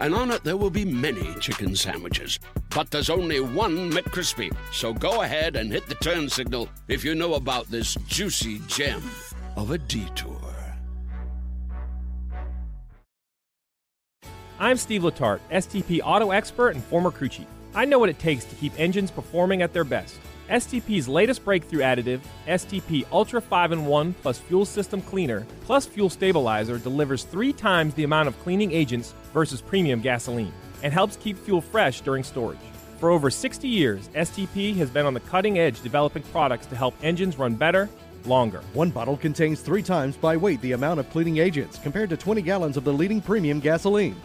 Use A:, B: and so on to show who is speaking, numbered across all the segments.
A: and on it there will be many chicken sandwiches. But there's only one McCrispy. So go ahead and hit the turn signal if you know about this juicy gem of a detour.
B: I'm Steve Letarte, STP auto expert and former crew chief. I know what it takes to keep engines performing at their best. STP's latest breakthrough additive, STP Ultra 5 in 1 plus Fuel System Cleaner plus Fuel Stabilizer, delivers three times the amount of cleaning agents versus premium gasoline and helps keep fuel fresh during storage. For over 60 years, STP has been on the cutting edge developing products to help engines run better, longer.
C: One bottle contains three times by weight the amount of cleaning agents compared to 20 gallons of the leading premium gasoline.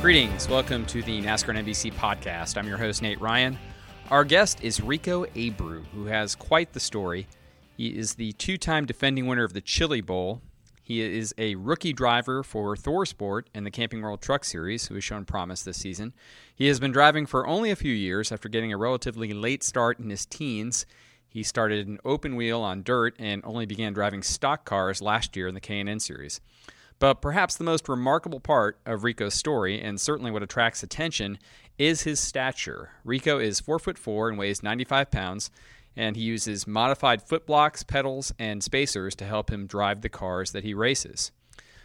D: Greetings. Welcome to the NASCAR NBC podcast. I'm your host, Nate Ryan. Our guest is Rico Abreu, who has quite the story. He is the two time defending winner of the Chili Bowl. He is a rookie driver for ThorSport in the Camping World Truck Series, who has shown promise this season. He has been driving for only a few years after getting a relatively late start in his teens. He started an open wheel on dirt and only began driving stock cars last year in the K&N Series. But perhaps the most remarkable part of Rico's story, and certainly what attracts attention, is his stature. Rico is 4 foot 4 and weighs 95 pounds, and he uses modified foot blocks, pedals, and spacers to help him drive the cars that he races.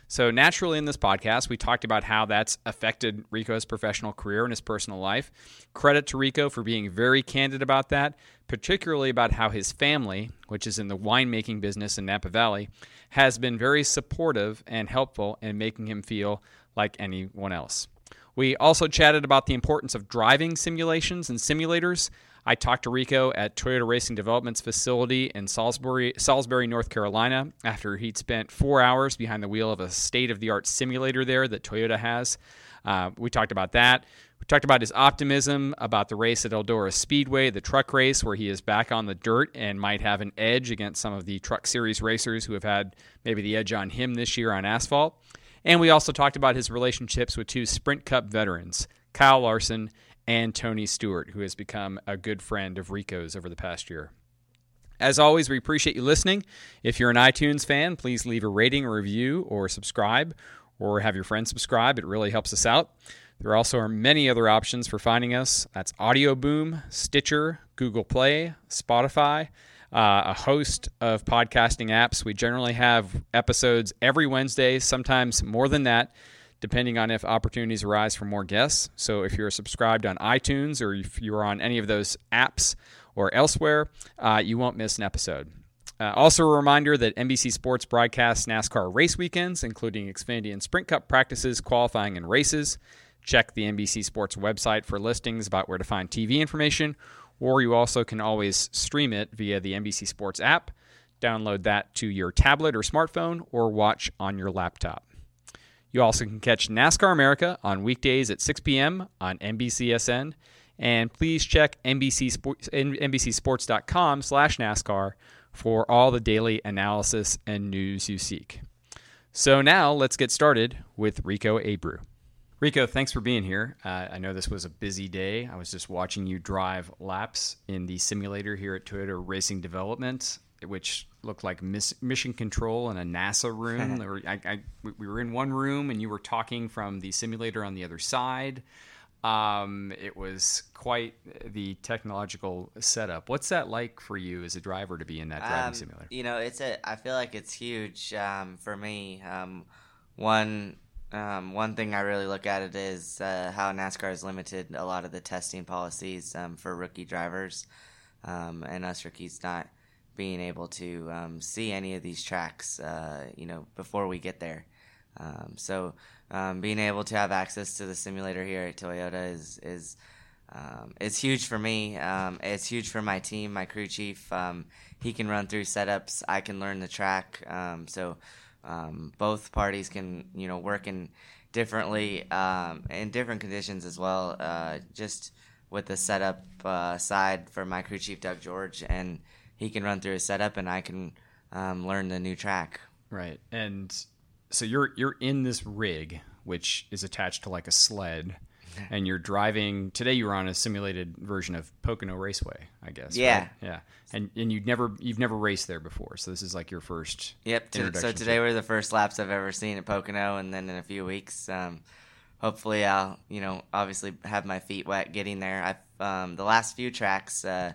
D: So, naturally, in this podcast, we talked about how that's affected Rico's professional career and his personal life. Credit to Rico for being very candid about that, particularly about how his family, which is in the winemaking business in Napa Valley, has been very supportive and helpful in making him feel like anyone else. We also chatted about the importance of driving simulations and simulators. I talked to Rico at Toyota Racing Development's facility in Salisbury, Salisbury, North Carolina, after he'd spent four hours behind the wheel of a state of the art simulator there that Toyota has. Uh, we talked about that. We talked about his optimism about the race at Eldora Speedway, the truck race, where he is back on the dirt and might have an edge against some of the Truck Series racers who have had maybe the edge on him this year on asphalt. And we also talked about his relationships with two Sprint Cup veterans, Kyle Larson and Tony Stewart, who has become a good friend of Rico's over the past year. As always, we appreciate you listening. If you're an iTunes fan, please leave a rating, review, or subscribe, or have your friends subscribe. It really helps us out. There also are many other options for finding us. That's Audio Boom, Stitcher, Google Play, Spotify, uh, a host of podcasting apps. We generally have episodes every Wednesday, sometimes more than that, depending on if opportunities arise for more guests. So if you're subscribed on iTunes or if you're on any of those apps or elsewhere, uh, you won't miss an episode. Uh, also, a reminder that NBC Sports broadcasts NASCAR race weekends, including Xfinity Sprint Cup practices, qualifying, and races. Check the NBC Sports website for listings about where to find TV information, or you also can always stream it via the NBC Sports app. Download that to your tablet or smartphone, or watch on your laptop. You also can catch NASCAR America on weekdays at 6 p.m. on NBCSN. And please check NBC Sports, NBCSports.com slash NASCAR for all the daily analysis and news you seek. So now let's get started with Rico Abreu. Rico, thanks for being here. Uh, I know this was a busy day. I was just watching you drive laps in the simulator here at Toyota Racing Development, which looked like miss, mission control in a NASA room. were, I, I, we were in one room, and you were talking from the simulator on the other side. Um, it was quite the technological setup. What's that like for you as a driver to be in that driving
E: Um,
D: simulator?
E: You know, it's a. I feel like it's huge um, for me. Um, one um, one thing I really look at it is uh, how NASCAR has limited a lot of the testing policies um, for rookie drivers, um, and us rookies not being able to um, see any of these tracks. Uh, you know, before we get there. Um, so um, being able to have access to the simulator here at Toyota is is um, it's huge for me. Um, it's huge for my team, my crew chief. He can run through setups. I can learn the track. So both parties can, you know, work in differently in different conditions as well. Uh, just with the setup uh, side for my crew chief, Doug George, and he can run through his setup, and I can learn the new track.
D: Right, and so you're you're in this rig, which is attached to like a sled and you're driving. Today you were on a simulated version of Pocono Raceway, I guess.
E: Yeah,
D: right? yeah. And and you'd never you've never raced there before, so this is like your first.
E: Yep. so today were the first laps I've ever seen at Pocono, and then in a few weeks, um, hopefully I'll you know obviously have my feet wet getting there. I've um, the last few tracks, uh,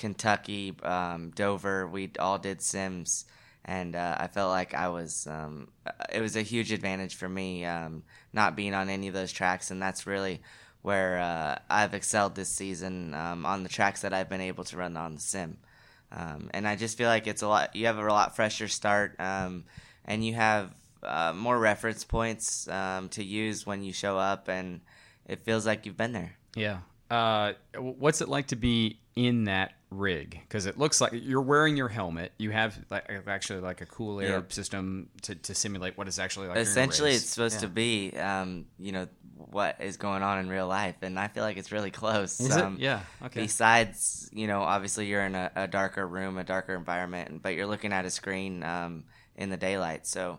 E: Kentucky, um, Dover, we all did sims and uh, I felt like I was. Um, it was a huge advantage for me um, not being on any of those tracks, and that's really where uh, I've excelled this season um, on the tracks that I've been able to run on the sim. Um, and I just feel like it's a lot. You have a lot fresher start, um, and you have uh, more reference points to use when you show up, and it feels like you've been there.
D: Yeah. Uh, what's it like to be in that rig because it looks like you're wearing your helmet. You have like actually like a cool air system to, to simulate what is actually like.
E: Essentially, it's supposed yeah. to be, um, you know, what is going on in real life, and I feel like it's really close.
D: Is um, it? Yeah. Okay.
E: Besides, you know, obviously you're in a, a, darker room, a darker environment, but you're looking at a screen um, in the daylight, so.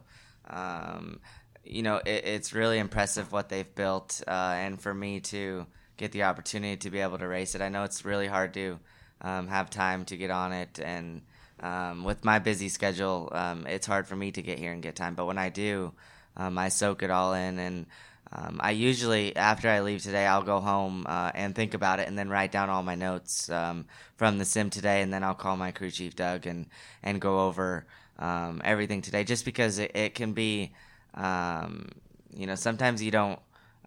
E: Um, you know, it, it's really impressive what they've built, uh, and for me to get the opportunity to be able to race it, I know it's really hard to um, have time to get on it. And um, with my busy schedule, um, it's hard for me to get here and get time. But when I do, um, I soak it all in. And um, I usually, after I leave today, I'll go home uh, and think about it and then write down all my notes um, from the sim today. And then I'll call my crew chief, Doug, and, and go over everything today just because it, it can be, you know, sometimes you don't.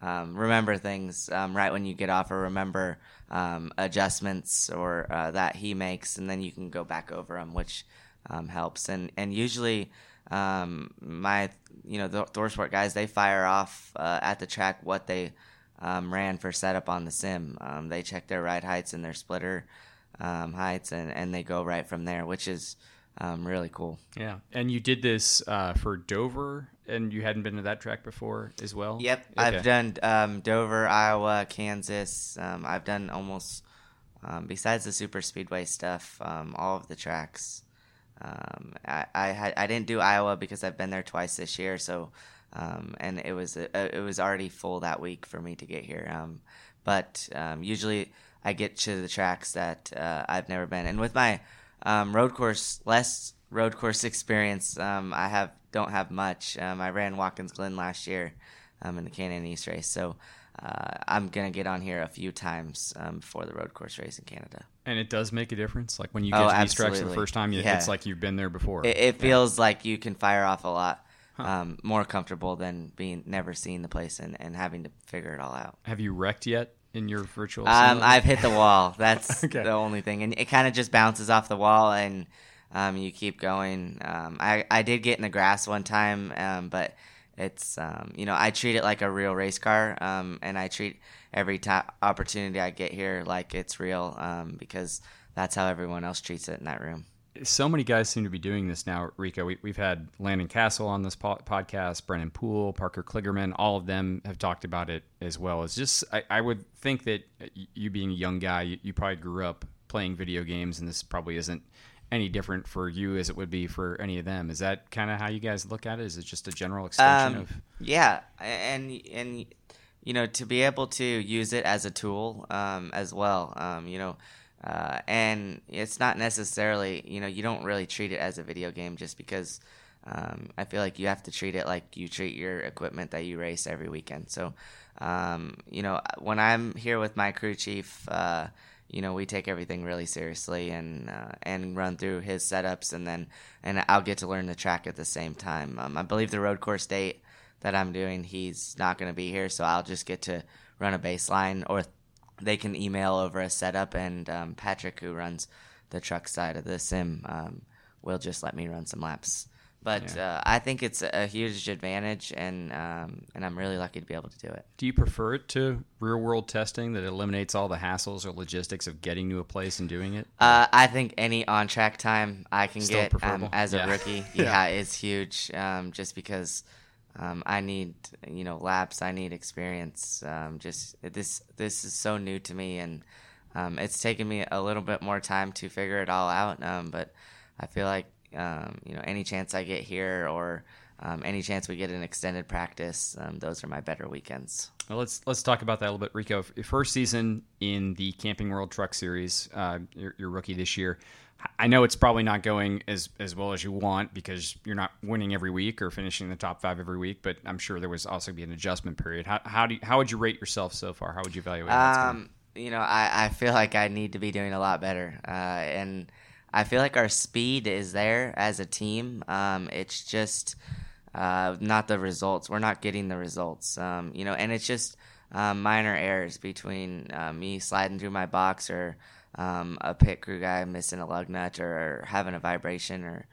E: Remember things right when you get off, or remember um, adjustments or uh, that he makes, and then you can go back over them, which um, helps. And and usually, um, my you know the ThorSport guys they fire off uh, at the track what they um, ran for setup on the sim. Um, they check their ride heights and their splitter um, heights, and and they go right from there, which is um, really cool.
D: Yeah, and you did this uh, for Dover, and you hadn't been to that track before as well.
E: Yep, okay. I've done um, Dover, Iowa, Kansas. Um, I've done almost um, besides the super speedway stuff, um, all of the tracks. Um, I I, had, I didn't do Iowa because I've been there twice this year, so and it was a, it was already full that week for me to get here. but usually I get to the tracks that uh, I've never been, and with my um, road course, less road course experience. Um, I have don't have much. Um, I ran Watkins Glen last year um, in the K&N East race, so uh, I'm gonna get on here a few times um, before the road course race in Canada.
D: And it does make a difference. Like when you get oh, to these tracks for the first time, yeah. it's like you've been there before.
E: It, it feels like you can fire off a lot. Huh. Um, more comfortable than being never seeing the place and, and having to figure it all out.
D: Have you wrecked yet? in your virtual?
E: Um, I've hit the wall. That's okay. the only thing, and it kind of just bounces off the wall, and um, you keep going. Um, I I did get in the grass one time, um, but it's um, you know I treat it like a real race car, um, and I treat every opportunity I get here like it's real because that's how everyone else treats it in that room
D: so many guys seem to be doing this now, Rico. We, have had Landon Cassill on this po- podcast, Brennan Poole, Parker Kligerman. All of them have talked about it as well. It's just, I, I would think that you being a young guy, you, you, probably grew up playing video games, and this probably isn't any different for you as it would be for any of them. Is that kind of how you guys look at it? Is it just a general extension um, of?
E: Yeah, and and you know to be able to use it as a tool um, as well. Um, you know uh, and it's not necessarily, you know, you don't really treat it as a video game just because um, I feel like you have to treat it like you treat your equipment that you race every weekend. So, um, you know, when I'm here with my crew chief, uh, you know, we take everything really seriously and uh, and run through his setups, and then and I'll get to learn the track at the same time. Um, I believe the road course date that I'm doing, he's not going to be here, so I'll just get to run a baseline or they can email over a setup, and um, Patrick, who runs the truck side of the sim, um, will just let me run some laps But
D: Yeah.
E: uh, I think it's a huge advantage, and um, and I'm really lucky to be able to do it.
D: Do you prefer it to real world testing that eliminates all the hassles or logistics of getting to a place and doing it?
E: Uh, I think any on track time I can
D: Still
E: get um, as a
D: Yeah.
E: rookie,
D: Yeah.
E: yeah, is huge. Um, just because um, I need you know laps, I need experience. Um, just this this is so new to me, and um, it's taken me a little bit more time to figure it all out. Um, but I feel like um, you know any chance I get here or um, any chance we get an extended practice, um, those are my better weekends.
D: Well, let's let's talk about that a little bit, Rico. First season in the Camping World Truck Series, uh, your, your rookie this year. I know it's probably not going as as well as you want because you're not winning every week or finishing the top five every week. But I'm sure there was also be an adjustment period. How how do you, how would you rate yourself so far? How would you evaluate?
E: Um, you know, I, I feel like I need to be doing a lot better. Uh, and I feel like our speed is there as a team. Um, it's just uh, not the results. We're not getting the results. Um, you know, and it's just um, minor errors between uh, me sliding through my box or um, a pit crew guy missing a lug nut or having a vibration or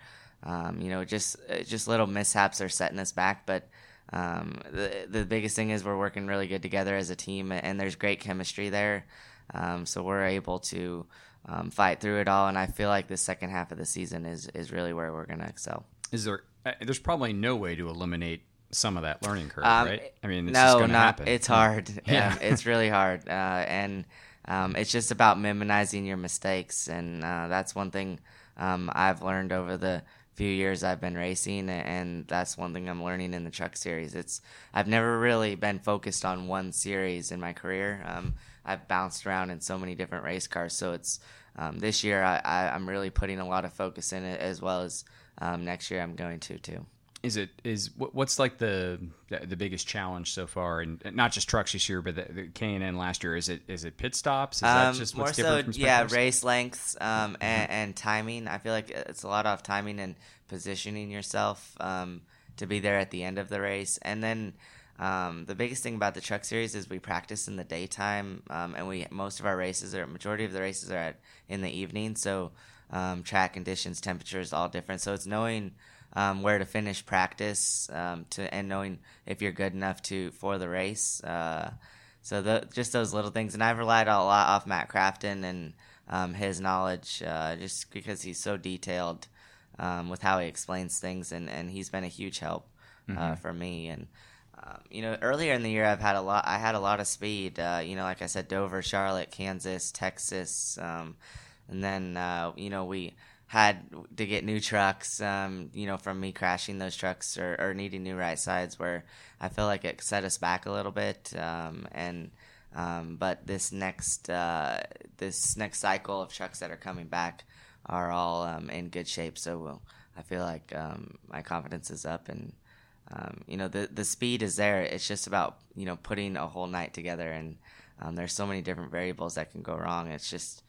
E: um, you know just uh, just little mishaps are setting us back. But um, the the biggest thing is we're working really good together as a team, and there's great chemistry there. Um, so we're able to um, fight through it all, and I feel like the second half of the season is is really where we're gonna excel.
D: Is there? Uh, there's probably no way to eliminate some of that learning curve,
E: Um,
D: right? I mean, it's
E: no,
D: just going to
E: not.
D: happen.
E: It's hard.
D: Yeah.
E: It's really hard, uh, and um, it's just about minimizing your mistakes, and uh, that's one thing um, I've learned over the few years I've been racing, and that's one thing I'm learning in the truck series. It's I've never really been focused on one series in my career. Um, I've bounced around in so many different race cars, so it's um, this year I, I, I'm really putting a lot of focus in it, as well as um, next year I'm going to too.
D: Is it is what's like the the biggest challenge so far, and not just trucks this year, but the, the K and N last year? Is it is it pit stops? Is that
E: Um,
D: just
E: more
D: what's
E: so,
D: from
E: yeah, race lengths um, and, and timing. I feel like it's a lot of timing and positioning yourself um, to be there at the end of the race. And then um, the biggest thing about the truck series is we practice in the daytime, um, and we most of our races are majority of the races are at in the evening. So um, track conditions, temperatures, all different. So it's knowing um, where to finish practice um, to and knowing if you're good enough to for the race. Uh, so the, just those little things, and I've relied a lot off Matt Crafton and um, his knowledge, uh, just because he's so detailed um, with how he explains things, and, and he's been a huge help uh, for me. And um, you know, earlier in the year, I've had a lot. I had a lot of speed. Uh, you know, like I said, Dover, Charlotte, Kansas, Texas, um, and then uh, you know we had to get new trucks. Um, you know, from me crashing those trucks or, or needing new right sides, where I feel like it set us back a little bit. Um, and um, but this next uh, this next cycle of trucks that are coming back are all um, in good shape. So we'll, I feel like my confidence is up, and um, you know the the speed is there. It's just about you know putting a whole night together, and um, there's so many different variables that can go wrong. It's just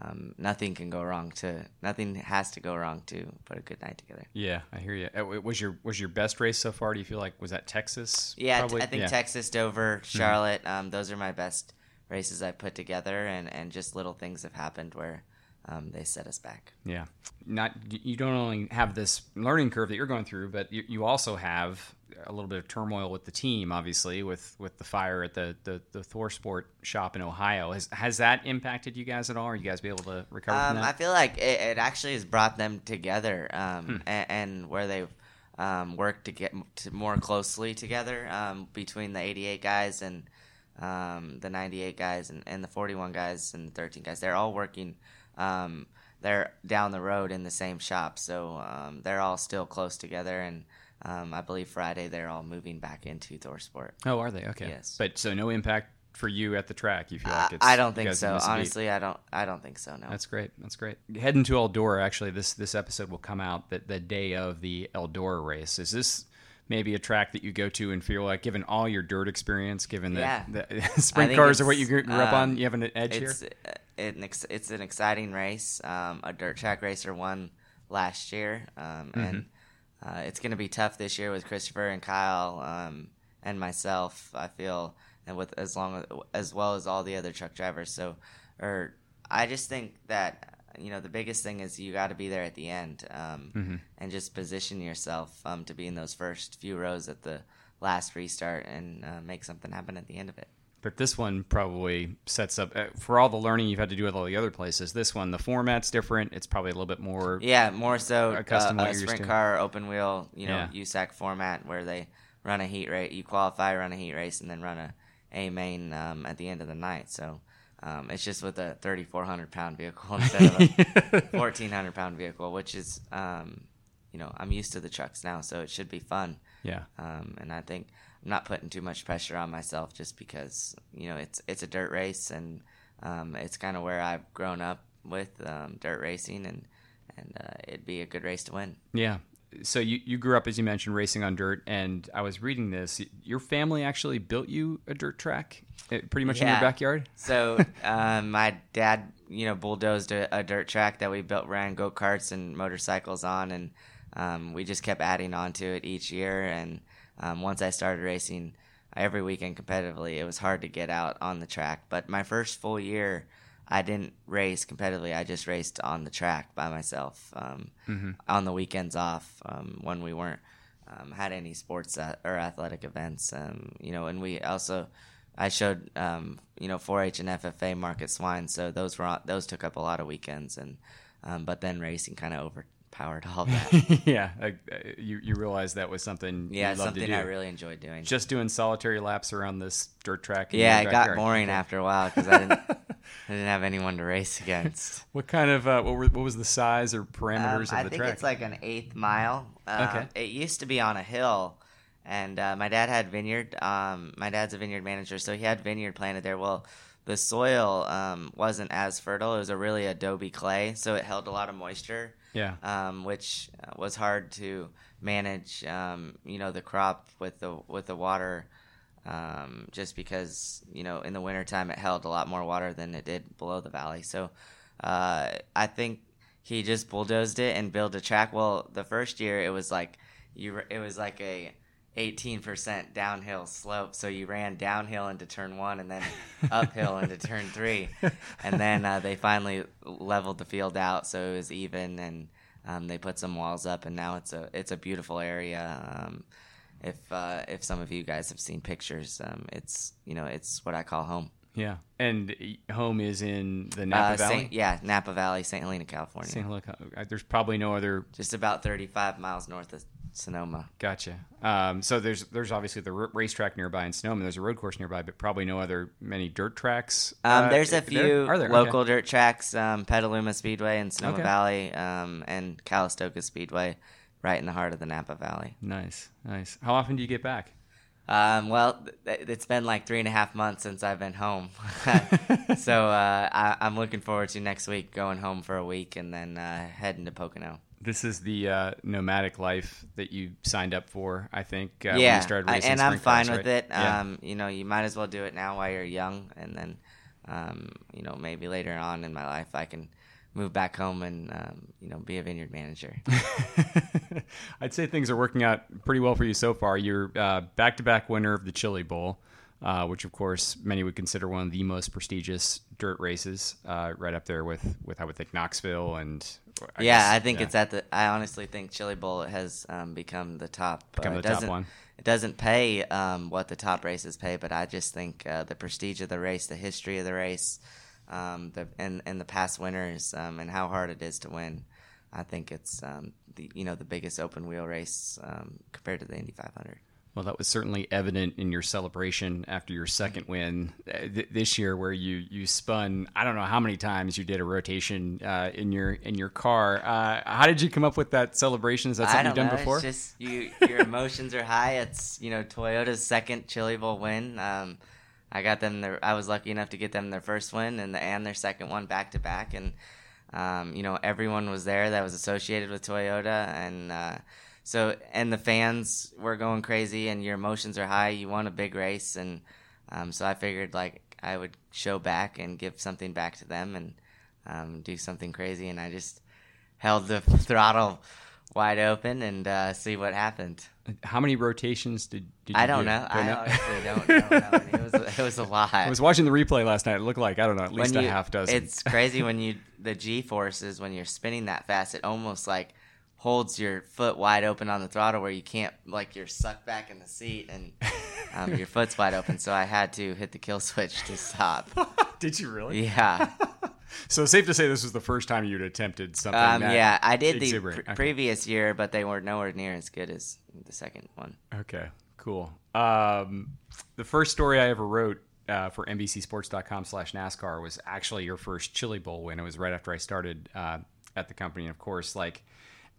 E: um, nothing can go wrong. To nothing has to go wrong to put a good night together.
D: Yeah, I hear you. Uh, Was your was your best race so far? Do you feel like was that Texas?
E: Yeah, t-? I think
D: Yeah. Mm-hmm.
E: Texas, Dover, Charlotte. Um, those are my best races I put together, and, and just little things have happened where um, they set us back.
D: Yeah, not you don't only have this learning curve that you're going through, but you, you also have a little bit of turmoil with the team, obviously, with with the fire at the the, the Thor Sport shop in Ohio. Has has that impacted you guys at all? Are you guys be able to recover
E: Um,
D: from
E: I feel like it, it actually has brought them together, um,
D: Hmm.
E: and, and where they've um, worked to get to more closely together um, between the 88 guys and um, the 98 guys and, and the 41 guys and the 13 guys. They're all working. Um, they're down the road in the same shop, so um, they're all still close together. And um, I believe Friday they're all moving back into Thor Sport.
D: oh, are they? Okay.
E: Yes.
D: But so no impact for you at the track. You feel like it's
E: I don't think so.
D: missed a beat.
E: Honestly, I don't. I don't think so. No.
D: That's great. That's great. Heading to Eldora, actually, this this episode will come out the, the day of the Eldora race. Is this maybe a track that you go to and feel like, given all your dirt experience, given that
E: Yeah.
D: the sprint cars are what you grew, grew up
E: um,
D: on, you have an edge here?
E: It's, an it's an exciting race. Um, a dirt track racer won last year, um,
D: Mm-hmm.
E: and uh, it's going to be tough this year with Christopher and Kyle um, and myself. I feel, and with as long as, as well as all the other truck drivers. So, or I just think that you know the biggest thing is you got to be there at the end um, and just position yourself um, to be in those first few rows at the last restart and uh, make something happen at the end of it.
D: But this one probably sets up uh, for all the learning you've had to do with all the other places. This one, the format's different. It's probably a little bit more.
E: Yeah, more so
D: Accustomed
E: uh, a sprint car, open wheel, you know,
D: Yeah.
E: USAC format where they run a heat race. You qualify, run a heat race, and then run a A main um, at the end of the night. So um, it's just with a 3,400 pound vehicle instead of a 1,400 pound vehicle, which is, um, you know, I'm used to the trucks now, so it should be fun.
D: Yeah.
E: Um, and I think I'm not putting too much pressure on myself just because you know it's it's a dirt race and um, it's kind of where I've grown up with um, dirt racing and and uh, it'd be a good race to win.
D: Yeah. So you, you grew up, as you mentioned, racing on dirt, and I was reading this. Your family actually built you a dirt track, uh, pretty much in your backyard.
E: So um, my dad, you know, bulldozed a, a dirt track that we built, ran go karts and motorcycles on, and um, we just kept adding on to it each year. And um, once I started racing every weekend competitively, it was hard to get out on the track. But my first full year, I didn't race competitively. I just raced on the track by myself um, on the weekends off um, when we weren't um, had any sports uh, or athletic events. Um, you know, and we also I showed um, you know 4-H and FFA market swine, so those were those took up a lot of weekends, and um, but then racing kind of overpowered all that.
D: yeah. uh, you you realized that was something.
E: yeah,
D: you loved
E: something
D: to do.
E: I really enjoyed doing.
D: just doing solitary laps around this dirt track.
E: yeah, it got boring after a while because I didn't I didn't have anyone to race against.
D: What kind of uh, what were what was the size or
E: Um,
D: parameters
E: I
D: of the
E: think
D: track?
E: it's like an eighth mile. Uh,
D: Okay.
E: It used to be on a hill, and uh, my dad had vineyard. Um, my dad's a vineyard manager, so he had vineyard planted there. Well, the soil um, wasn't as fertile. It was a really adobe clay, so it held a lot of moisture.
D: Yeah.
E: Um, which uh, was hard to manage. Um, you know, the crop with the with the water. Um, just because you know in the wintertime it held a lot more water than it did below the valley. So uh, I think he just bulldozed it and built a track. Well, the first year it was like you it was like a 18% downhill slope. So you ran downhill into turn one and then uphill into turn three. And then uh, they finally leveled the field out so it was even and um, they put some walls up and now it's a it's a beautiful area. Um, if uh, if some of you guys have seen pictures, um, it's you know it's what I call home.
D: yeah. And uh, home is in the Napa
E: Uh,
D: Valley.
E: Saint, yeah, Napa Valley, St. Helena, California.
D: St. Helena. uh, There's probably no other.
E: Just about 35 miles north of Sonoma.
D: Gotcha. Um, so there's there's obviously the r- racetrack nearby in Sonoma. There's a road course nearby, but probably no other many dirt tracks.
E: Um,
D: uh,
E: there's a
D: there?
E: few
D: Are there? Okay.
E: local dirt tracks, um, Petaluma Speedway in Sonoma
D: Okay.
E: Valley, um, and Calistoga Speedway, right in the heart of the Napa Valley.
D: Nice, nice. How often do you get back?
E: Um, well, th- it's been like three and a half months since I've been home, so uh, I- I'm looking forward to next week going home for a week and then uh, heading to Pocono.
D: This is the uh, nomadic life that you signed up for. I think. Uh, when
E: yeah,
D: you started
E: I- and I'm fine with it.
D: Yeah.
E: Um, you know, you might as well do it now while you're young, and then, um, you know, maybe later on in my life I can move back home and um, you know be a vineyard manager.
D: I'd say things are working out pretty well for you so far. You're uh, back-to-back winner of the Chili Bowl, uh, which of course many would consider one of the most prestigious dirt races, uh, right up there with with I would think Knoxville and. I
E: yeah,
D: guess-
E: I think
D: yeah.
E: it's at the. I honestly think Chili Bowl has um, become the top.
D: Become
E: uh,
D: the
E: it
D: top
E: doesn't-
D: one.
E: It doesn't pay um, what the top races pay, but I just think uh, the prestige of the race, the history of the race, um, the and and the past winners, um, and how hard it is to win. I think it's um, the you know the biggest open wheel race um, compared to the Indy 500.
D: Well, that was certainly evident in your celebration after your second win uh, th- this year, where you you spun. I don't know how many times you did a rotation uh, in your in your car. Uh, how did you come up with that celebration? Is that something you've done
E: know.
D: before?
E: It's just you. Your emotions are high. It's you know Toyota's second Chili Bowl win. Um, I got them. Their, I was lucky enough to get them their first win and the, and their second one back to back. And um, you know everyone was there that was associated with Toyota, and uh, so and the fans were going crazy. And your emotions are high. You won a big race, and um, so I figured like I would show back and give something back to them and um, do something crazy. And I just held the throttle wide open and uh, see what happened.
D: How many rotations did, did you
E: I don't
D: do?
E: know. I honestly don't know. how many. It was it was a lot.
D: I was watching the replay last night. It looked like I don't know, at least a half dozen.
E: It's crazy when you the G forces when you're spinning that fast. It almost like holds your foot wide open on the throttle where you can't like you're sucked back in the seat and um, your foot's wide open. So I had to hit the kill switch to stop.
D: did you really?
E: Yeah.
D: So safe to say this was the first time you'd attempted something.
E: Um,
D: that
E: yeah, I did the pr-
D: Okay.
E: previous year, but they were nowhere near as good as the second one.
D: Okay, cool. Um, the first story I ever wrote uh, for NBCSports.com slash NASCAR was actually your first Chili Bowl win. It was right after I started uh, at the company. And of course, like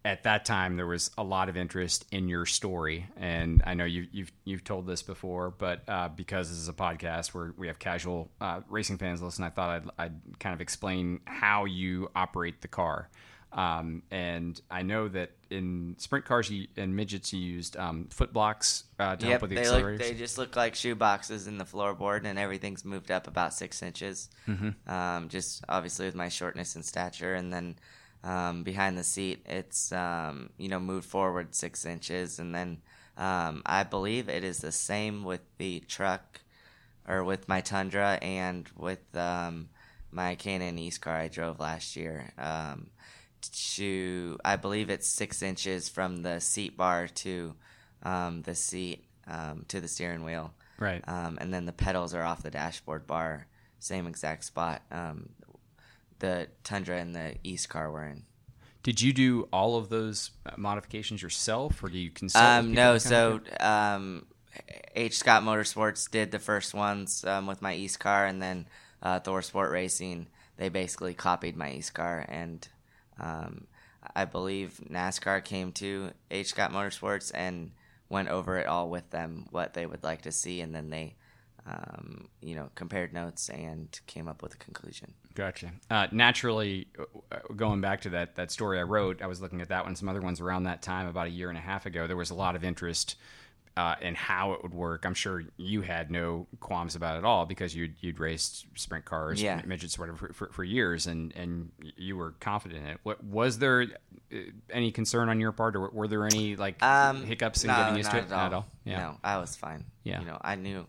D: at that time, there was a lot of interest in your story. And I know you, you've you've told this before, but uh, because this is a podcast where we have casual uh, racing fans listen, I thought I'd, I'd kind of explain how you operate the car. Um, and I know that in sprint cars you, and midgets, you used um, foot blocks uh, to help with the
E: they
D: accelerators.
E: look, they just look like shoe boxes in the floorboard, and everything's moved up about six inches.
D: Mm-hmm.
E: Um, just obviously with my shortness and stature, and then um, behind the seat, it's um, you know moved forward six inches, and then um, I believe it is the same with the truck, or with my Tundra, and with um, my K&N East car I drove last year. Um, to I believe it's six inches from the seat bar to um, the seat um, to the steering wheel,
D: right.
E: um, and then the pedals are off the dashboard bar, same exact spot. The Tundra and the East car were in.
D: Did you do all of those uh, modifications yourself, or do you consult?
E: Um, no, so um, H. Scott Motorsports did the first ones um, with my East car, and then uh, Thor Sport Racing. They basically copied my East car, and um, I believe NASCAR came to H. Scott Motorsports and went over it all with them, what they would like to see, and then they, um, you know, compared notes and came up with a conclusion.
D: Gotcha. Uh, naturally, uh, going back to that that story I wrote, I was looking at that one, some other ones around that time, about a year and a half ago. There was a lot of interest uh, in how it would work. I'm sure you had no qualms about it at all because you'd you'd raced sprint cars,
E: Yeah.
D: midgets, whatever, for, for, for years, and and you were confident in it. What, was there uh, any concern on your part, or were there any like
E: Um,
D: hiccups in
E: no,
D: getting used to it?
E: not
D: it?
E: At all.
D: Yeah.
E: No, I was fine.
D: Yeah.
E: You know, I knew,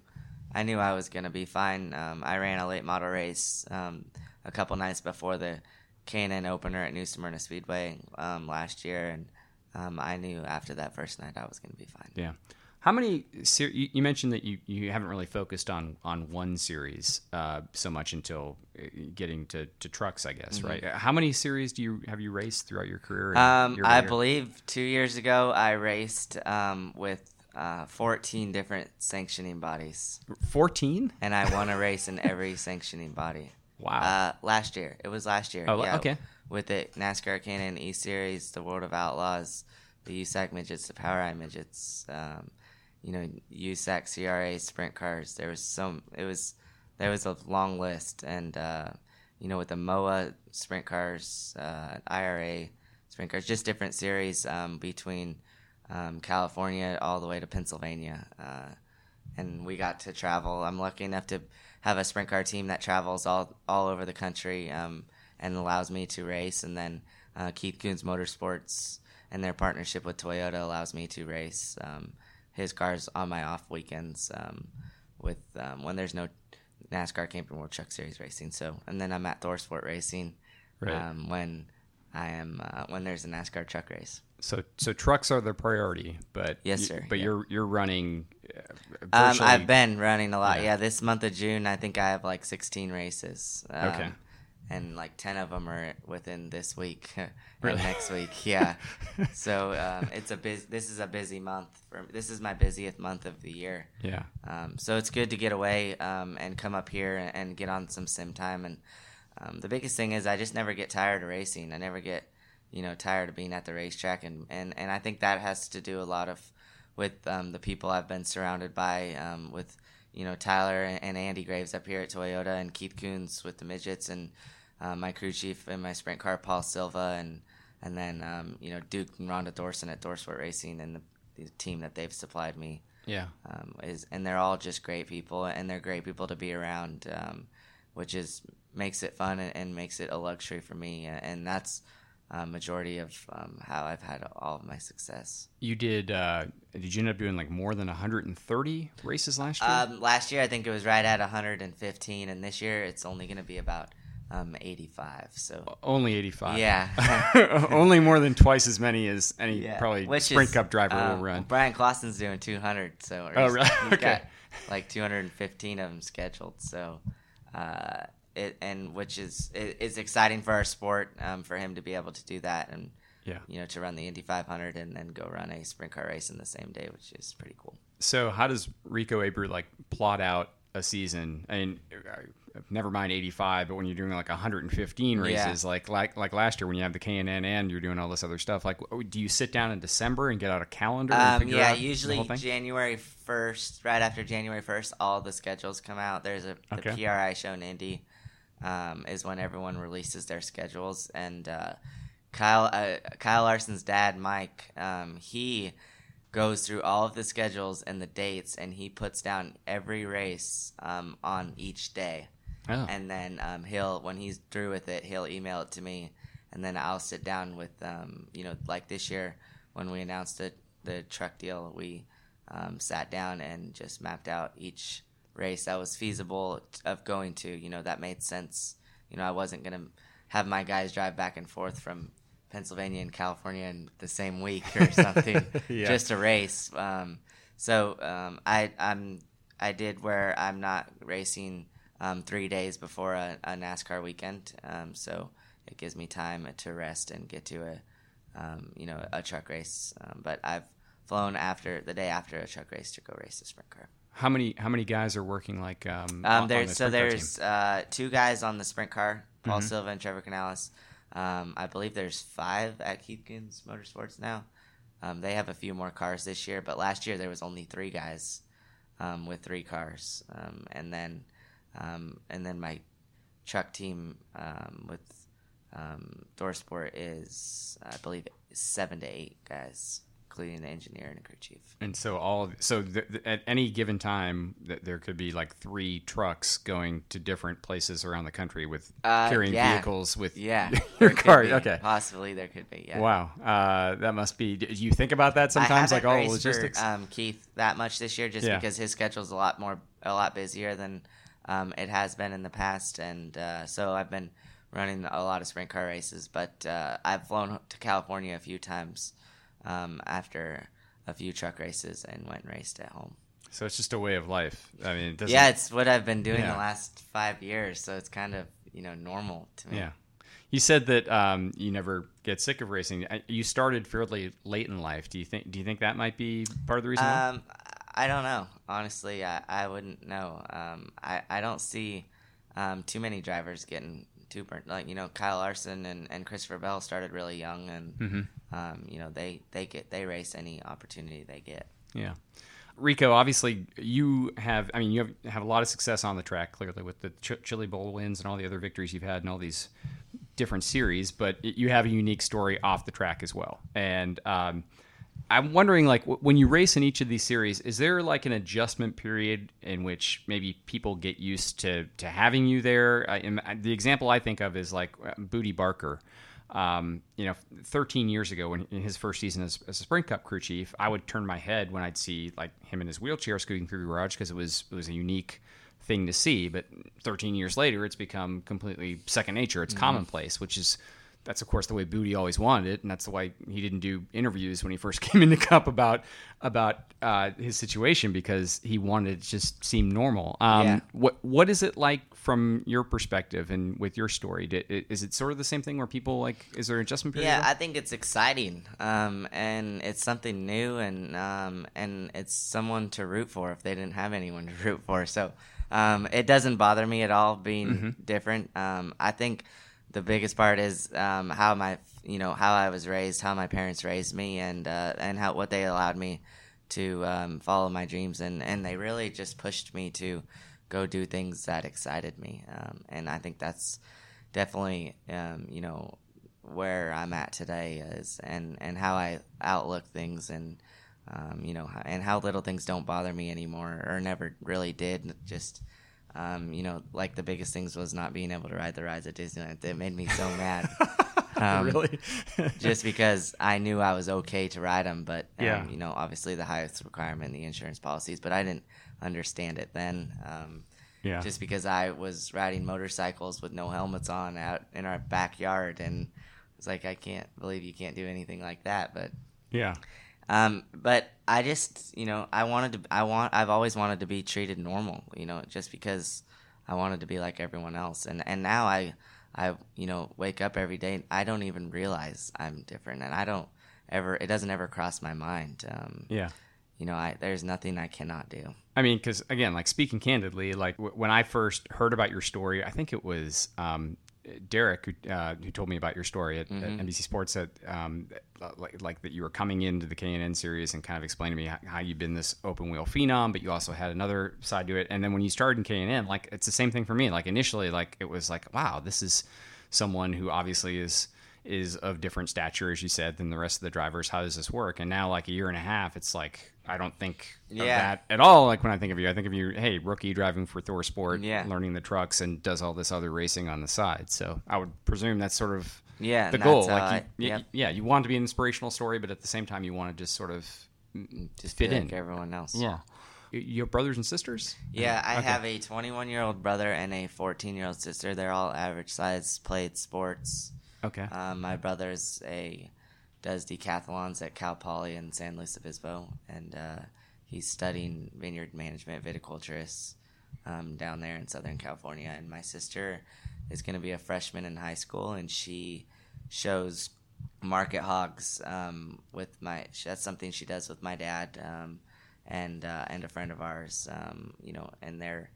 E: I knew I was gonna be fine. Um, I ran a late model race um, a couple nights before the K&N opener at New Smyrna Speedway um, last year, and um, I knew after that first night I was gonna be fine.
D: Yeah. How many? Ser- you, mentioned that you, you haven't really focused on on one series uh, so much until uh, getting to, to trucks, I guess, right? How many series do you have you raced throughout your career?
E: Mm-hmm. Um,
D: by
E: I believe two years ago I raced um, with uh, 14 different sanctioning bodies,
D: fourteen.
E: and I won a race in every sanctioning body.
D: Wow.
E: Uh, last year. It was last year.
D: Oh,
E: yeah.
D: okay.
E: With the NASCAR K&N E Series, the World of Outlaws, the USAC midgets, the POWRi midgets, um, you know, USAC CRA sprint cars. There was some. It was there was a long list, and uh, you know, with the MOA sprint cars, uh, IRA sprint cars, just different series um, between um, California all the way to Pennsylvania. Uh, and we got to travel. I'm lucky enough to have a sprint car team that travels all all over the country um, and allows me to race. And then uh, Keith Kunz Motorsports and their partnership with Toyota allows me to race um, his cars on my off weekends um, with um, when there's no NASCAR Camping World Truck Series racing. So and then I'm at Thor Sport Racing
D: Right.
E: um, when I am uh, when there's a NASCAR truck race.
D: So so trucks are the priority, but
E: Yes,
D: you-
E: sir.
D: But
E: Yeah.
D: you're you're running. Uh,
E: Um, I've been running a lot.
D: Yeah.
E: Yeah. this month of June, I think I have like 16 races. Um,
D: Okay.
E: And like 10 of them are within this week and
D: Really?
E: next week. Yeah. so um, it's a busy. This is a busy month. For this is my busiest month of the year.
D: Yeah.
E: Um, so it's good to get away um, and come up here and, and get on some sim time. And um, the biggest thing is I just never get tired of racing. I never get, you know, tired of being at the racetrack. And, and, and I think that has to do a lot of with um, the people I've been surrounded by, um, with, you know, Tyler and, and Andy Graves up here at Toyota and Keith Kunz with the midgets and uh, my crew chief in my sprint car, Paul Silva, and and then um, you know Duke and Rhonda Thorson at ThorSport Racing and the, the team that they've supplied me
D: Yeah.
E: um, is and they're all just great people and they're great people to be around um, which is makes it fun and, and makes it a luxury for me and that's uh, majority of um, how I've had all of my success.
D: You did. Uh, did you end up doing like more than 130 races last year?
E: Um, last year, I think it was right at 115, and this year it's only going to be about um, 85. So
D: only 85.
E: Yeah,
D: only more than twice as many as any
E: yeah.
D: probably
E: Which
D: sprint
E: is,
D: cup driver will run.
E: Bryan Clauson's doing 200. So
D: Oh, really?
E: he's
D: Okay.
E: got like 215 of them scheduled. So. Uh, it, and which is it, it's exciting for our sport um, for him to be able to do that and
D: Yeah.
E: you know to run the Indy 500 and then go run a sprint car race in the same day, which is pretty cool.
D: So how does Rico Abreu like plot out a season? I mean, uh, never mind 85, but when you're doing like 115
E: Yeah.
D: races, like like like last year when you have the K and N and you're doing all this other stuff, like do you sit down in December and get out a calendar?
E: Um, yeah, usually? January first, right after January first, all the schedules come out. There's a the
D: Okay.
E: PRI show in Indy um, is when everyone releases their schedules, and uh, Kyle uh, Kyle Larson's dad, Mike, um, he goes through all of the schedules and the dates, and he puts down every race um, on each day.
D: Oh.
E: and then um, he'll when he's through with it he'll email it to me. And then i'll sit down with um, you know like this year when we announced it, the truck deal we um, sat down and just mapped out each race that was feasible of going to you know that made sense you know i wasn't going to have my guys drive back and forth from pennsylvania and california in the same week or something
D: Yeah.
E: just a race um, so um, I, I'm I did where I'm not racing um, three days before a, a NASCAR weekend, um, so it gives me time to rest and get to a um, you know a truck race. Um, but I've flown after the day after a truck race to go race a sprint car.
D: How many how many guys are working like um,
E: Um,
D: on the
E: so there's uh, two guys on the sprint car, Paul
D: Mm-hmm.
E: Silva and Trevor Canales. Um, I believe there's five at Keith Kunz Motorsports now. Um, they have a few more cars this year, but last year there was only three guys um, with three cars, um, and then um, and then my truck team um, with um, Thorsport is I believe seven to eight guys, including the engineer and a crew chief.
D: And so all of, so th- th- at any given time, th- there could be like three trucks going to different places around the country with
E: Uh,
D: carrying
E: yeah.
D: vehicles with
E: Yeah,
D: your car. Okay,
E: possibly there could be. Yeah.
D: wow, uh, that must be. Do you think about that sometimes,
E: I
D: like all the logistics?
E: For, um, Keith that much this year, just
D: Yeah.
E: because his schedule's a lot more, a lot busier than um, it has been in the past, and uh, so I've been running a lot of sprint car races. But uh, I've flown to California a few times um, after a few truck races and went and raced at home.
D: so it's just a way of life. I mean, it doesn't.
E: Yeah, it's what I've been doing
D: Yeah.
E: the last five years, so it's kind of you know normal to me.
D: Yeah. You said that um, you never get sick of racing. You started fairly late in life. Do you think? Do you think that might be part of the reason?
E: Um, I don't know. Honestly, I, I wouldn't know. Um, I, I don't see um, too many drivers getting burnt. Like you know, Kyle Larson and, and Christopher Bell started really young, and
D: Mm-hmm.
E: um, you know they, they get they race any opportunity they get.
D: Yeah. Rico, obviously, you have, I mean, you have, have a lot of success on the track, clearly, with the Ch- Chili Bowl wins and all the other victories you've had in all these different series, but you have a unique story off the track as well. And um, I'm wondering, like, w- when you race in each of these series, is there like an adjustment period in which maybe people get used to, to having you there? I, and the example I think of is like uh, Bootie Barker um, you know, 13 years ago, when in his first season as, as a Sprint Cup crew chief, I would turn my head when I'd see like him in his wheelchair scooting through the garage because it was it was a unique thing to see. But 13 years later, it's become completely second nature. It's commonplace, which is that's of course the way Bootie always wanted it, and that's why he didn't do interviews when he first came into Cup about about uh, his situation because he wanted it to just seem normal. Um,
E: Yeah.
D: What what is it like from your perspective and with your story? Did, is it sort of the same thing where people like? Is there an adjustment period?
E: Yeah,
D: there?
E: I think it's exciting, um, and it's something new, and um, and it's someone to root for if they didn't have anyone to root for. So um, it doesn't bother me at all being different. Um, I think the biggest part is um, how my you know how I was raised, how my parents raised me, and uh, and how what they allowed me to um, follow my dreams, and and they really just pushed me to go do things that excited me, um, and I think that's definitely um, you know where I'm at today is and and how I outlook things and um, you know and how little things don't bother me anymore or never really did just um, you know like the biggest things was not being able to ride the rides at Disneyland that made me so mad Um,
D: really?
E: just because I knew I was okay to ride them, but um,
D: Yeah.
E: you know, obviously the highest requirement in the insurance policies, but I didn't understand it then. Um,
D: yeah.
E: just because I was riding motorcycles with no helmets on out in our backyard, and it's like I can't believe you can't do anything like that. But
D: yeah.
E: Um, but I just you know I wanted to I want I've always wanted to be treated normal. You know, just because I wanted to be like everyone else, and and now I I you know wake up every day. and I don't even realize I'm different, and I don't ever it doesn't ever cross my mind. Um,
D: Yeah.
E: You know, I there's nothing I cannot do.
D: I mean, because again, like speaking candidly, like w- when I first heard about your story, I think it was um, Derek who, uh, who told me about your story at,
E: Mm-hmm.
D: at NBC Sports that um, like, like that you were coming into the K&N series and kind of explaining to me how, how you've been this open wheel phenom, but you also had another side to it. And then when you started in K&N, like it's the same thing for me. Like initially, like it was like, wow, this is someone who obviously is is of different stature, as you said, than the rest of the drivers. How does this work? And now, like a year and a half, it's like I don't think of
E: Yeah.
D: that at all. Like when I think of you, I think of you, hey, rookie driving for ThorSport,
E: Yeah.
D: learning the trucks, and does all this other racing on the side. So I would presume that's sort of
E: Yeah,
D: the goal. Like
E: I-
D: you,
E: yep.
D: yeah, you want to be an inspirational story, but at the same time, you want to just sort of
E: Just
D: fit in.
E: like everyone else.
D: Yeah. You- You brothers and sisters?
E: Yeah, I have a 21 year old brother and a 14 year old sister. They're all average size, played sports.
D: Okay.
E: Um, my brother's a does decathlons at Cal Poly in San Luis Obispo, and uh, he's studying vineyard management, viticulturists um, down there in Southern California. And my sister is going to be a freshman in high school, and she shows market hogs um, with my. That's something she does with my dad um, and uh, and a friend of ours. Um, you know, and they're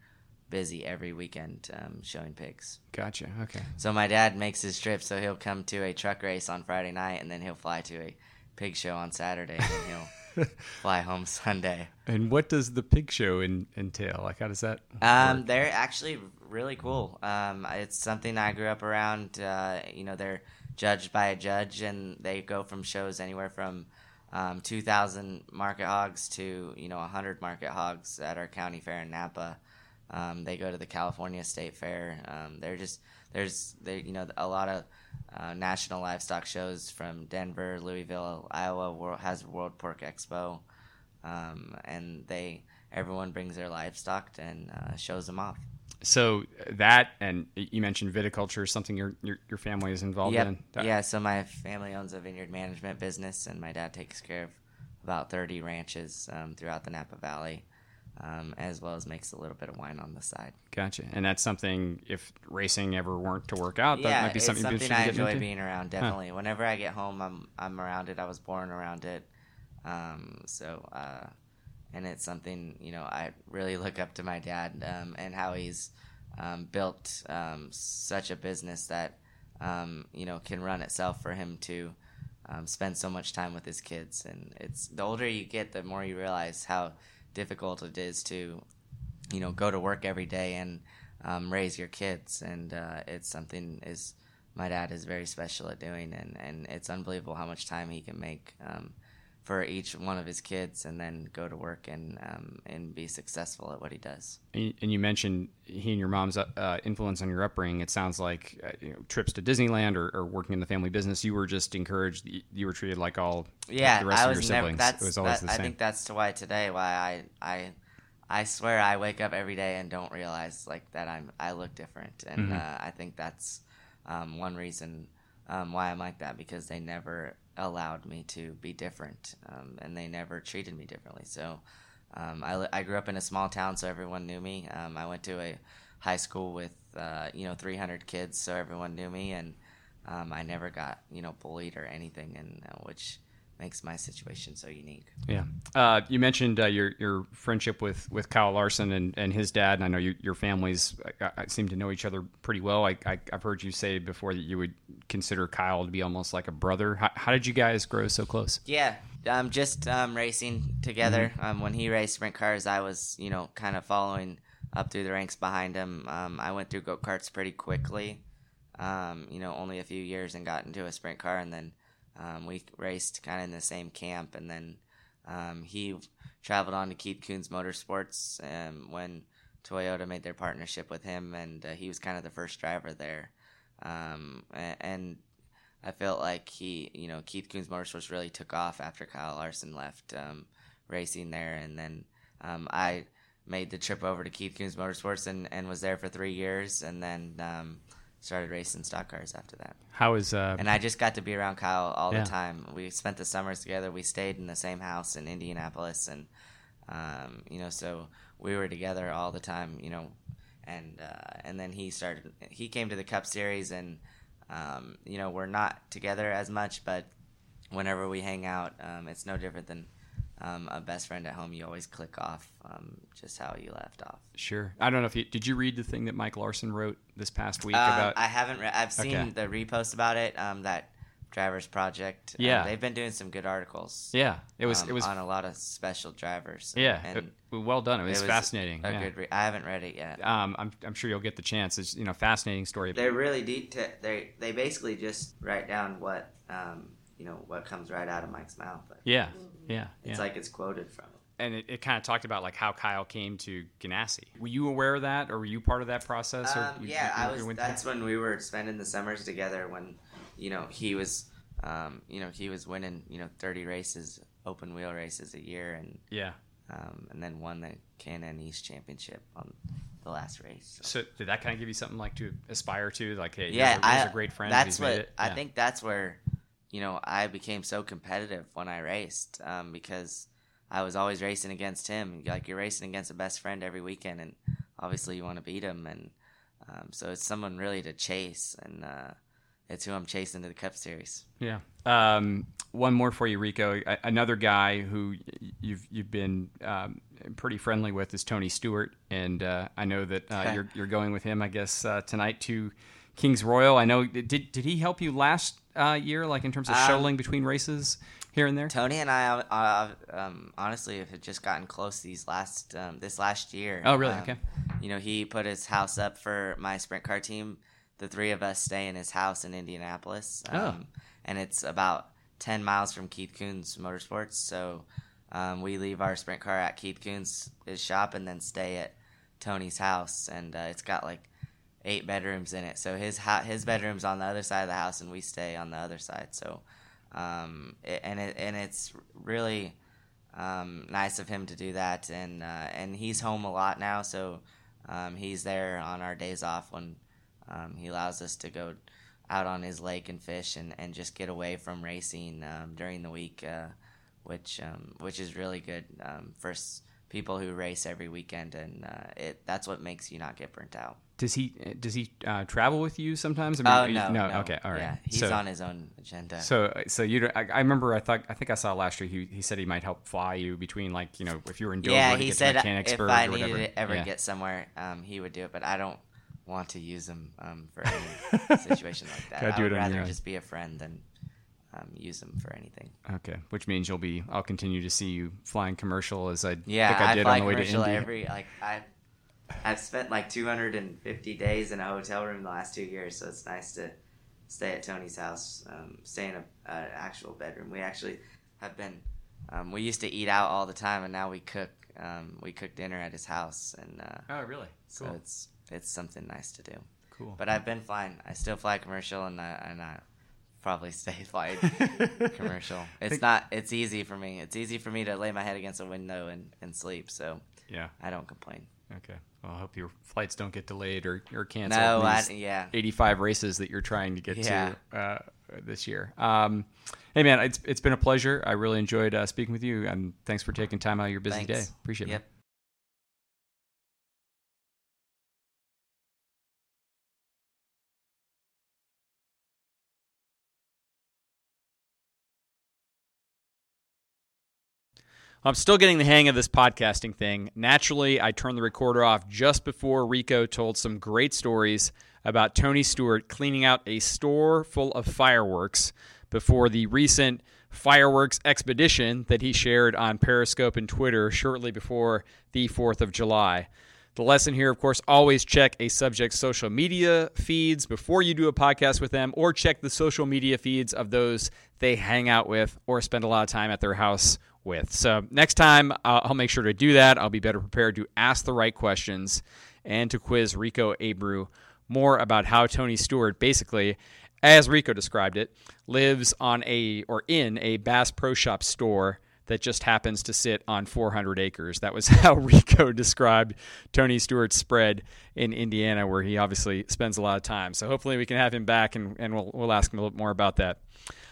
E: busy every weekend um, showing pigs.
D: Gotcha. Okay.
E: So my dad makes his trip, so he'll come to a truck race on Friday night, and then he'll fly to a pig show on Saturday, and he'll fly home Sunday.
D: And what does the pig show in, entail? Like, how does that?
E: Um, they're actually really cool. Um, it's something I grew up around. Uh, you know, they're judged by a judge, and they go from shows anywhere from um, 2,000 market hogs to you know 100 market hogs at our county fair in Napa. Um, they go to the California State Fair. Um, they're just there's there you know a lot of uh, national livestock shows from Denver, Louisville, Iowa. World, has World Pork Expo, um, and they everyone brings their livestock and uh, shows them off.
D: So that, and you mentioned viticulture, something your your, your family is involved
E: Yep.
D: in. That-
E: Yeah. So my family owns a vineyard management business, and my dad takes care of about 30 ranches um, throughout the Napa Valley, um, as well as makes a little bit of wine on the side.
D: Gotcha. And that's something. If racing ever weren't to work out, that
E: yeah,
D: might be
E: it's
D: something,
E: something,
D: you'd be
E: I enjoy
D: getting
E: being around. Definitely. Whenever I get home, I'm I'm around it. I was born around it. Um, so, uh, and it's something you know I really look up to my dad um, and how he's um, built um, such a business that um, you know can run itself for him to um, spend so much time with his kids. And it's the older you get, the more you realize how difficult it is to you know go to work every day and um, raise your kids. And uh, it's something is my dad is very special at doing. And, and it's unbelievable how much time he can make um, for each one of his kids and then go to work and um, and be successful at what he does
D: And you- mentioned he and your mom's uh, influence on your upbringing. It sounds like uh, you know, trips to Disneyland or, or working in the family business. You were just encouraged. You were treated like all
E: yeah
D: the rest
E: I
D: of your
E: never
D: siblings.
E: that's
D: it was always
E: that-
D: the
E: I think that's to why today why I I I swear I wake up every day and don't realize like that I'm I look different and
D: Mm-hmm.
E: uh, I think that's um, one reason um, why I'm like that because they never allowed me to be different um, and they never treated me differently. So um, I, I grew up in a small town, so everyone knew me. Um, I went to a high school with uh, you know 300 kids, so everyone knew me, and um, I never got you know bullied or anything, and uh, which makes my situation so unique.
D: Yeah. Uh, you mentioned uh, your your friendship with, with Kyle Larson and, and his dad, and I know you, your families uh, uh, seem to know each other pretty well. I, I, I've heard you say before that you would consider Kyle to be almost like a brother. How, how did you guys grow so close?
E: Yeah, um, just um, racing together. Um, when he raced sprint cars, I was, you know, kind of following up through the ranks behind him. Um, I went through go karts pretty quickly. Um, you know, only a few years and got into a sprint car, and then um, we raced kind of in the same camp. And then um, he traveled on to Keith Kunz Motorsports um, when Toyota made their partnership with him, and uh, he was kind of the first driver there. Um, and I felt like he, you know, Keith Kunz Motorsports really took off after Kyle Larson left um, racing there, and then um, I made the trip over to Keith Kunz Motorsports and, and was there for three years, and then um, started racing stock cars after that.
D: How is uh?
E: And I just got to be around Kyle all
D: Yeah.
E: the time. We spent the summers together. We stayed in the same house in Indianapolis, and um, you know, so we were together all the time. You know, and uh, and then he started. He came to the Cup Series, and um, you know, we're not together as much, but whenever we hang out, um, it's no different than. Um, a best friend at home, you always click off um, just how you left off.
D: Sure. I don't know if you did. You read the thing that Mike Larson wrote this past week
E: Um,
D: about?
E: I haven't. Re- I've seen
D: Okay.
E: the repost about it. Um, that drivers project. Um,
D: Yeah.
E: they've been doing some good articles.
D: yeah, it was.
E: um,
D: it was.
E: on a lot of special drivers.
D: yeah,
E: and
D: it- well done. It was,
E: it
D: fascinating.
E: A
D: yeah.
E: good. Re- I haven't read it yet.
D: um, I'm, I'm sure you'll get the chance. It's you know fascinating story.
E: They're really deep. To, they they basically just write down what um, you know what comes right out of Mike's mouth.
D: Yeah, yeah,
E: it's
D: yeah.
E: like it's quoted from.
D: And it, it kind of talked about like how Kyle came to Ganassi. Were you aware of that, or were you part of that process? Or
E: Um,
D: you-
E: yeah,
D: you-
E: I was.
D: went-
E: That's when we were spending the summers together. When you know he was, um, you know he was winning, you know, thirty races, open wheel races a year, and
D: yeah.
E: um, and then won the K&N East Championship on the last race.
D: So did that kind of give you something like to aspire to? Like, hey,
E: yeah,
D: here's a, here's
E: I,
D: a great friend.
E: That's what
D: made it.
E: I think. That's where you know I became so competitive when I raced um, because I was always racing against him. Like you're racing against a best friend every weekend, and obviously you want to beat him, and um, so it's someone really to chase, and uh, it's who I'm chasing to the Cup Series.
D: Yeah. Um, one more for you, Rico. A- another guy who you've you've been um, pretty friendly with is Tony Stewart, and uh, I know that uh, you're you're going with him. I guess uh, tonight to Kings Royal. I know. Did did he help you last uh, year, like in terms of
E: Um,
D: shuttling between races here and there?
E: Tony and I, uh, um, honestly, have just gotten close these last um, this last year.
D: Oh, really?
E: Um,
D: Okay.
E: You know, he put his house up for my sprint car team. The three of us stay in his house in Indianapolis,
D: Oh.
E: um, and it's about ten miles from Keith Kunz Motorsports. So um, we leave our sprint car at Keith Kunz' his shop, and then stay at Tony's house, and uh, it's got like eight bedrooms in it. So his ho- his bedroom's on the other side of the house, and we stay on the other side. So, um, and it and it's really um, nice of him to do that, and uh, and he's home a lot now, so um, he's there on our days off when um, he allows us to go out on his lake and fish and, and just get away from racing um, during the week, uh, which um, which is really good for people who race every weekend, and uh, it that's what makes you not get burnt out.
D: Does he does he uh, travel with you sometimes? I
E: Oh
D: are you-
E: no, no,
D: Okay, all right.
E: Yeah, he's
D: so,
E: on his own agenda.
D: So, so you, I, I remember, I thought, I think I saw last year. He, he said he might help fly you between, like, you know, if you were in Dover
E: yeah, he said
D: to
E: if I
D: or
E: needed to ever
D: yeah.
E: get somewhere, um, he would do it. But I don't want to use him um, for any situation like that. I would rather just be a friend than um, use him for anything.
D: Okay, which means you'll be. I'll continue to see you flying commercial as I
E: Yeah,
D: think I
E: I,
D: did on the way to India.
E: Every like I. I've spent like 250 days in a hotel room the last two years, so it's nice to stay at Tony's house, um, stay in a uh, actual bedroom. We actually have been. Um, we used to eat out all the time, and now we cook. Um, we cook dinner at his house, and uh,
D: oh, really?
E: so it's it's something nice to do.
D: Cool.
E: But I've been flying. I still fly commercial, and I and I probably stay flying commercial. It's not. It's easy for me. It's easy for me to lay my head against a window and, and sleep. So
D: yeah.
E: I don't complain.
D: Okay. Well, I hope your flights don't get delayed or, or canceled.
E: No, I, yeah.
D: 85 races that you're trying to get
E: Yeah.
D: to uh, this year. Um, hey, man, it's it's been a pleasure. I really enjoyed uh, speaking with you, and thanks for taking time out of your busy
E: Thanks.
D: day. Appreciate it.
E: Yep.
D: man. I'm still getting the hang of this podcasting thing. Naturally, I turned the recorder off just before Rico told some great stories about Tony Stewart cleaning out a store full of fireworks before the recent fireworks expedition that he shared on Periscope and Twitter shortly before the 4th of July. The lesson here, of course, always check a subject's social media feeds before you do a podcast with them, or check the social media feeds of those they hang out with or spend a lot of time at their house with. So, next time, uh, I'll make sure to do that. I'll be better prepared to ask the right questions and to quiz Rico Abreu more about how Tony Stewart basically as Rico described it, lives on a or in a Bass Pro Shop store that just happens to sit on 400 acres. That was how Rico described Tony Stewart's spread in Indiana, where he obviously spends a lot of time. So hopefully we can have him back and, and we'll, we'll ask him a little more about that.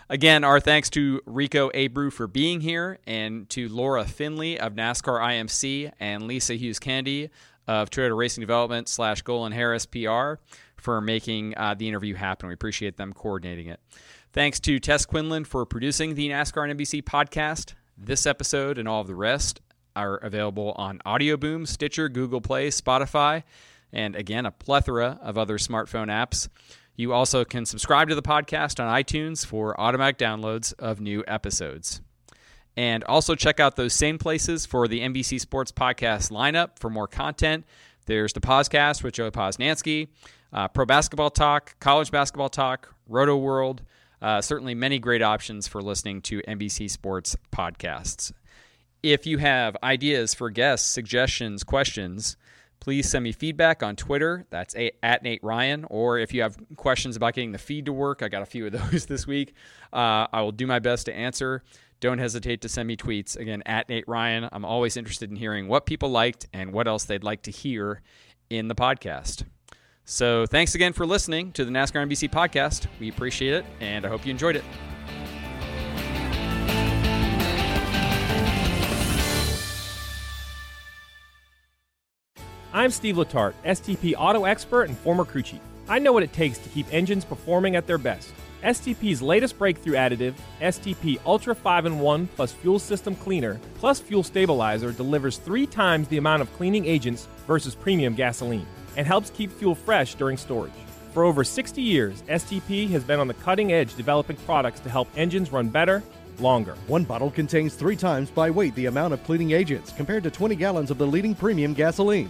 D: Again, our thanks to Rico Abreu for being here and to Laura Finley of NASCAR IMC and Lisa Hughes Candy of Toyota Racing Development slash Golin Harris PR for making uh, the interview happen. We appreciate them coordinating it. Thanks to Tess Quinlan for producing the NASCAR and NBC podcast. This episode and all of the rest are available on Audio Boom, Stitcher, Google Play, Spotify, and again, a plethora of other smartphone apps. You also can subscribe to the podcast on iTunes for automatic downloads of new episodes. And also check out those same places for the NBC Sports Podcast lineup for more content. There's the podcast with Joe Posnanski, uh, Pro Basketball Talk, College Basketball Talk, Roto World. Uh, certainly, many great options for listening to NBC Sports podcasts. If you have ideas for guests, suggestions, questions, please send me feedback on Twitter. That's a, at Nate Ryan. Or if you have questions about getting the feed to work, I got a few of those this week. Uh, I will do my best to answer. Don't hesitate to send me tweets. Again, at Nate Ryan. I'm always interested in hearing what people liked and what else they'd like to hear in the podcast. So thanks again for listening to the NASCAR NBC podcast. We appreciate it, and I hope you enjoyed it.
B: I'm Steve Letarte, STP auto expert and former crew chief. I know what it takes to keep engines performing at their best. STP's latest breakthrough additive, STP Ultra 5 in 1 plus Fuel System Cleaner plus Fuel Stabilizer, delivers three times the amount of cleaning agents versus premium gasoline and helps keep fuel fresh during storage. For over 60 years, STP has been on the cutting edge developing products to help engines run better, longer.
C: One bottle contains three times by weight the amount of cleaning agents compared to 20 gallons of the leading premium gasoline.